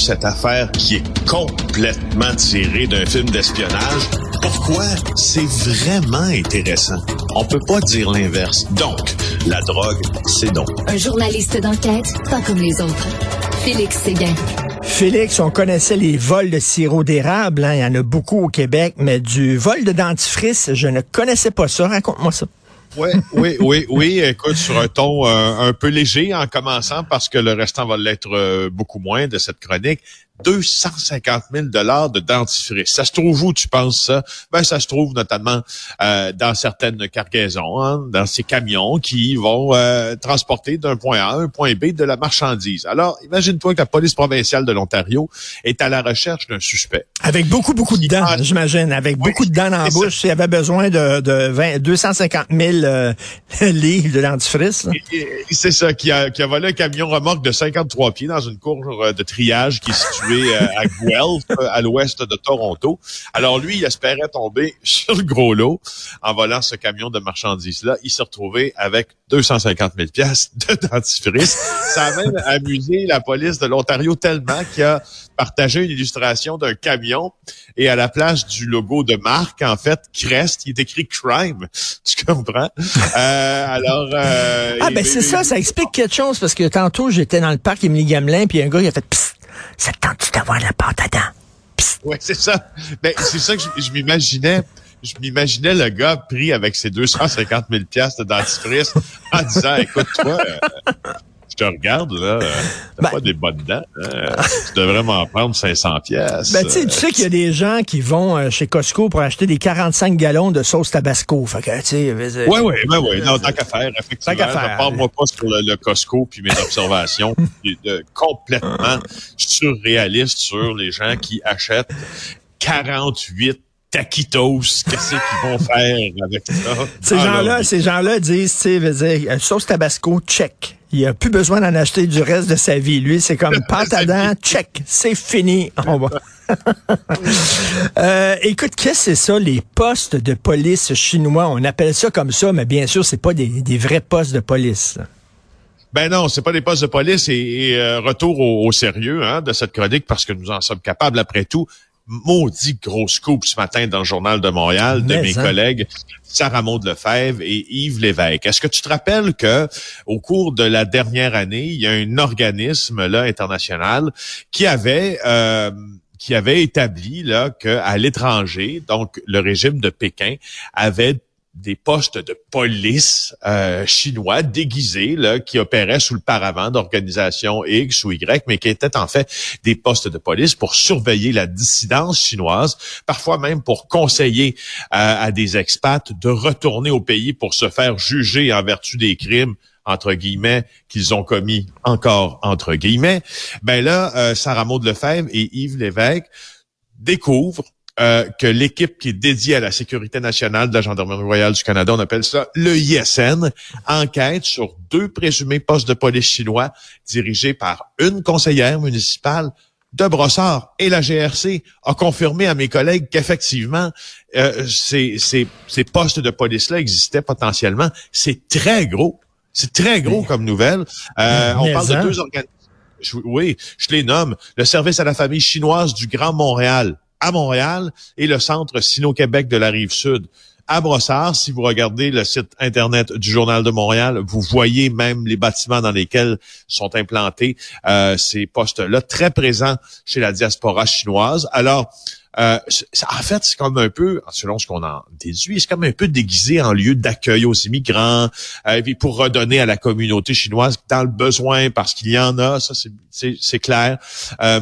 cette affaire qui est complètement tirée d'un film d'espionnage. Pourquoi? C'est vraiment intéressant. On peut pas dire l'inverse. Donc, la drogue, c'est donc. Un journaliste d'enquête, pas comme les autres. Félix Séguin. Félix, on connaissait les vols de sirop d'érable, hein, il y en a beaucoup au Québec, mais du vol de dentifrice, je ne connaissais pas ça. Raconte-moi ça. Oui, oui, oui, oui. Écoute, sur un ton euh, un peu léger en commençant parce que le restant va l'être euh, beaucoup moins de cette chronique. 250 000 dollars de dentifrice. Ça se trouve où, tu penses ça? Ben, ça se trouve notamment euh, dans certaines cargaisons, hein, dans ces camions qui vont euh, transporter d'un point A à un point B de la marchandise. Alors, imagine-toi que la police provinciale de l'Ontario est à la recherche d'un suspect. Avec beaucoup, beaucoup de dents, j'imagine. Avec beaucoup de dents dans la bouche. Il avait besoin de, de 250 000 euh, livres de dentifrice. C'est ça, qui a, qui a volé un camion remorque de 53 pieds dans une cour de triage qui est située euh, à Guelph, à l'ouest de Toronto. Alors lui, il espérait tomber sur le gros lot en volant ce camion de marchandises-là. Il s'est retrouvé avec 250 000 pièces de dentifrice. Ça a même amusé la police de l'Ontario tellement qu'il a partagé une illustration d'un camion et à la place du logo de marque, en fait, Crest, il est écrit Crime. Tu comprends? Euh, alors... Euh, ah, ben c'est ça, ça explique quelque chose parce que tantôt, j'étais dans le parc Émilie Gamelin puis un gars, il a fait ça tente d'avoir la pâte à dents? Oui, c'est ça. Ben, c'est ça que je, m'imaginais. Je m'imaginais le gars pris avec ses 250 000 pièces de dentifrice en disant, écoute-toi, euh, je te regarde, là, t'as ben, pas des bonnes dents. Hein? tu devrais m'en prendre 500 pièces. Ben, tu sais qu'il y a des gens qui vont euh, chez Costco pour acheter des 45 gallons de sauce Tabasco. Fait que, tu sais... Oui, oui, ben, oui. Non, tant qu'à faire, effectivement. Tant qu'à faire. Parle-moi pas sur le, Costco puis mes observations de, complètement surréalistes sur les gens qui achètent 48 taquitos, qu'est-ce qu'ils vont faire avec ça? Ces ah, gens-là, ces gens-là disent, tu sais, euh, sauce Tabasco, check. Il a plus besoin d'en acheter du reste de sa vie. Lui, c'est comme dents, check, c'est fini. On va. euh, écoute, qu'est-ce que c'est ça, les postes de police chinois? On appelle ça comme ça, mais bien sûr, c'est pas des, des, vrais postes de police. Ben non, c'est pas des postes de police et, euh, retour au, au sérieux hein, de cette chronique parce que nous en sommes capables après tout maudit gros scoop ce matin dans le Journal de Montréal de mes hein? collègues Sarah Maud Lefebvre et Yves Lévesque. Est-ce que tu te rappelles que au cours de la dernière année, il y a un organisme là international qui avait euh, qui avait établi là qu'à l'étranger, donc le régime de Pékin avait des postes de police euh, chinois déguisés là, qui opéraient sous le paravent d'organisations X ou Y, mais qui étaient en fait des postes de police pour surveiller la dissidence chinoise, parfois même pour conseiller euh, à des expats de retourner au pays pour se faire juger en vertu des crimes entre guillemets, qu'ils ont commis encore entre guillemets, ben là, euh, Sarah Maud Lefebvre et Yves Lévesque découvrent euh, que l'équipe qui est dédiée à la sécurité nationale de la Gendarmerie royale du Canada, on appelle ça le ISN, enquête sur deux présumés postes de police chinois dirigés par une conseillère municipale de Brossard. Et la GRC a confirmé à mes collègues qu'effectivement, euh, ces, ces, ces postes de police-là existaient potentiellement. C'est très gros. C'est très gros comme nouvelle. Euh, on parle de hein? deux organismes. Oui, je les nomme. Le service à la famille chinoise du Grand Montréal, à Montréal et le centre Sino-Québec de la Rive-Sud. À Brossard, si vous regardez le site Internet du Journal de Montréal, vous voyez même les bâtiments dans lesquels sont implantés euh, ces postes-là, très présents chez la diaspora chinoise. Alors, euh, en fait, c'est comme un peu, selon ce qu'on en déduit, c'est comme un peu déguisé en lieu d'accueil aux immigrants, euh, et pour redonner à la communauté chinoise dans le besoin, parce qu'il y en a, ça c'est clair. Euh,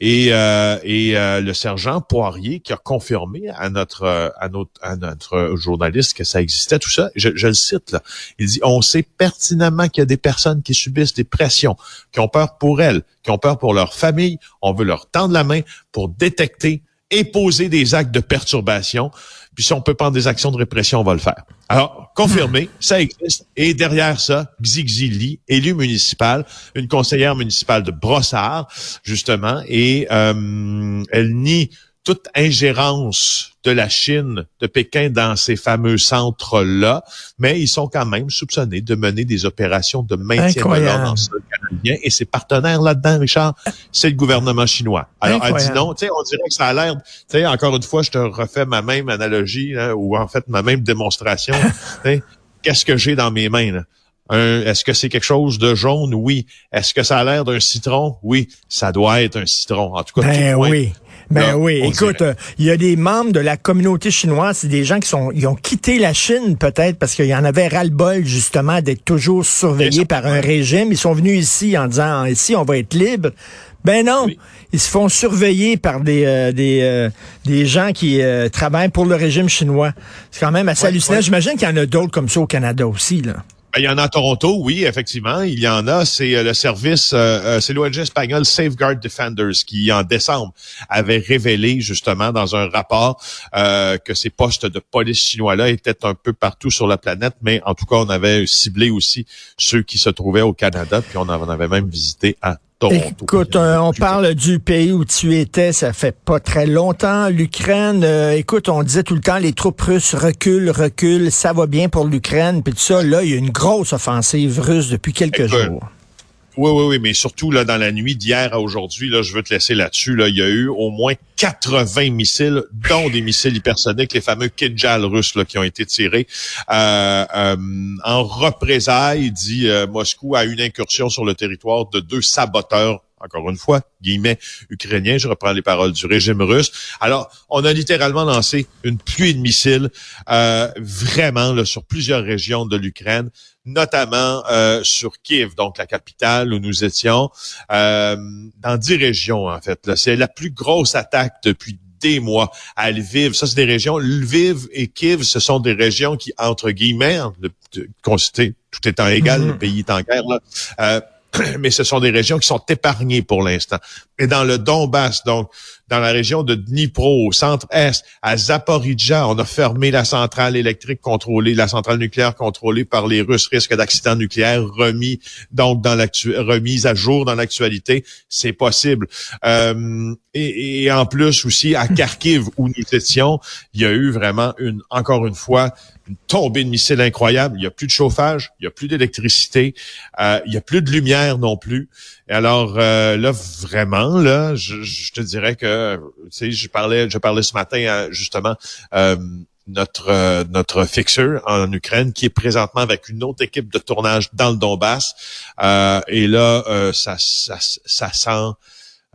et, euh, et euh, le sergent Poirier qui a confirmé à notre à notre à notre journaliste que ça existait tout ça. Je, je le cite là. Il dit on sait pertinemment qu'il y a des personnes qui subissent des pressions, qui ont peur pour elles, qui ont peur pour leur famille. On veut leur tendre la main pour détecter et poser des actes de perturbation. Puis si on peut prendre des actions de répression, on va le faire. Alors, confirmé, ça existe. Et derrière ça, Xi élu municipal, une conseillère municipale de Brossard, justement, et euh, elle nie toute ingérence de la Chine, de Pékin dans ces fameux centres-là, mais ils sont quand même soupçonnés de mener des opérations de maintien de l'ordre dans le canadien. Et ses partenaires là-dedans, Richard, c'est le gouvernement chinois. Alors, elle dit non, tu sais, on dirait que ça a l'air, tu sais, encore une fois, je te refais ma même analogie, hein, ou en fait ma même démonstration. Qu'est-ce que j'ai dans mes mains? Là? Est-ce que c'est quelque chose de jaune? Oui. Est-ce que ça a l'air d'un citron? Oui. Ça doit être un citron. En tout cas, ben oui. Ben oui, écoute, il y a des membres de la communauté chinoise, c'est des gens qui sont, ils ont quitté la Chine peut-être parce qu'il y en avait ras-le-bol justement d'être toujours surveillés par un régime. Ils sont venus ici en disant, ici on va être libre. Ben non, ils se font surveiller par des euh, des, euh, des gens qui euh, travaillent pour le régime chinois. C'est quand même assez hallucinant. J'imagine qu'il y en a d'autres comme ça au Canada aussi là. Ben, il y en a à Toronto, oui, effectivement. Il y en a. C'est euh, le service, euh, euh, c'est l'ONG espagnol Safeguard Defenders qui, en décembre, avait révélé justement dans un rapport que ces postes de police chinois-là étaient un peu partout sur la planète, mais en tout cas, on avait ciblé aussi ceux qui se trouvaient au Canada, puis on en avait même visité à Écoute, euh, on parle du pays où tu étais, ça fait pas très longtemps. L'Ukraine, euh, écoute, on disait tout le temps, les troupes russes reculent, reculent, ça va bien pour l'Ukraine, puis tout ça. Là, il y a une grosse offensive russe depuis quelques jours. Oui, oui, oui, mais surtout là dans la nuit d'hier à aujourd'hui, là, je veux te laisser là-dessus. Là, il y a eu au moins 80 missiles, dont des missiles hypersoniques, les fameux Kinjal russes là, qui ont été tirés euh, euh, en représailles, dit euh, Moscou, à une incursion sur le territoire de deux saboteurs encore une fois, guillemets, ukrainiens, je reprends les paroles du régime russe. Alors, on a littéralement lancé une pluie de missiles, euh, vraiment, là, sur plusieurs régions de l'Ukraine notamment euh, sur Kiev, donc la capitale où nous étions, euh, dans dix régions en fait. C'est la plus grosse attaque depuis des mois à Lviv. Ça, c'est des régions. Lviv et Kiev, ce sont des régions qui, entre guillemets, tout étant égal, le mm-hmm. pays est en guerre, là, euh, mais ce sont des régions qui sont épargnées pour l'instant. Et dans le Donbass, donc dans la région de Dnipro, au centre-est, à Zaporizhia, on a fermé la centrale électrique contrôlée, la centrale nucléaire contrôlée par les Russes, risque d'accident nucléaire remis donc dans remise à jour dans l'actualité, c'est possible. Euh, et, et, en plus aussi à Kharkiv où nous étions, il y a eu vraiment une encore une fois une tombée de missiles incroyable. Il y a plus de chauffage, il y a plus d'électricité, euh, il y a plus de lumière non plus. Et alors euh, là, vraiment, là, je, te dirais que, tu sais, je parlais, je parlais ce matin justement. Euh, notre notre fixeur en Ukraine qui est présentement avec une autre équipe de tournage dans le Donbass et là ça, ça ça sent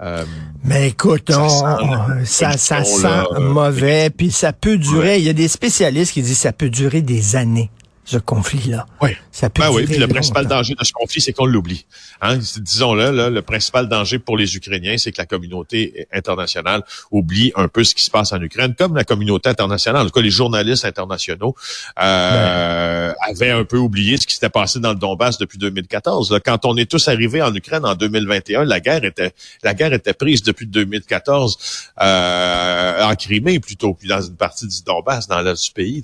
euh, mais écoute, ça, sent, ça, sent euh, mauvais, puis ça peut durer. Il y a des spécialistes qui disent que ça peut durer des années ce conflit-là. Oui. Ça peut ben oui, puis le principal danger de ce conflit, c'est qu'on l'oublie. Hein? Disons-le, le principal danger pour les Ukrainiens, c'est que la communauté internationale oublie un peu ce qui se passe en Ukraine, comme la communauté internationale, en tout cas les journalistes internationaux euh, ben. avaient un peu oublié ce qui s'était passé dans le Donbass depuis 2014. Quand on est tous arrivés en Ukraine en 2021, la guerre était la guerre était prise depuis 2014 euh, en Crimée plutôt, puis dans une partie du Donbass, dans l'est du pays.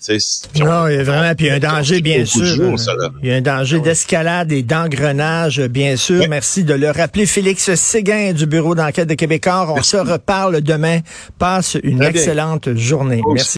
Non, il y a vraiment puis un danger bien sûr. Il y a un danger ah d'escalade et d'engrenage, bien sûr. Merci de le rappeler. Félix Séguin du Bureau d'enquête de Québécois. On se reparle demain. Passe une excellente journée. Merci.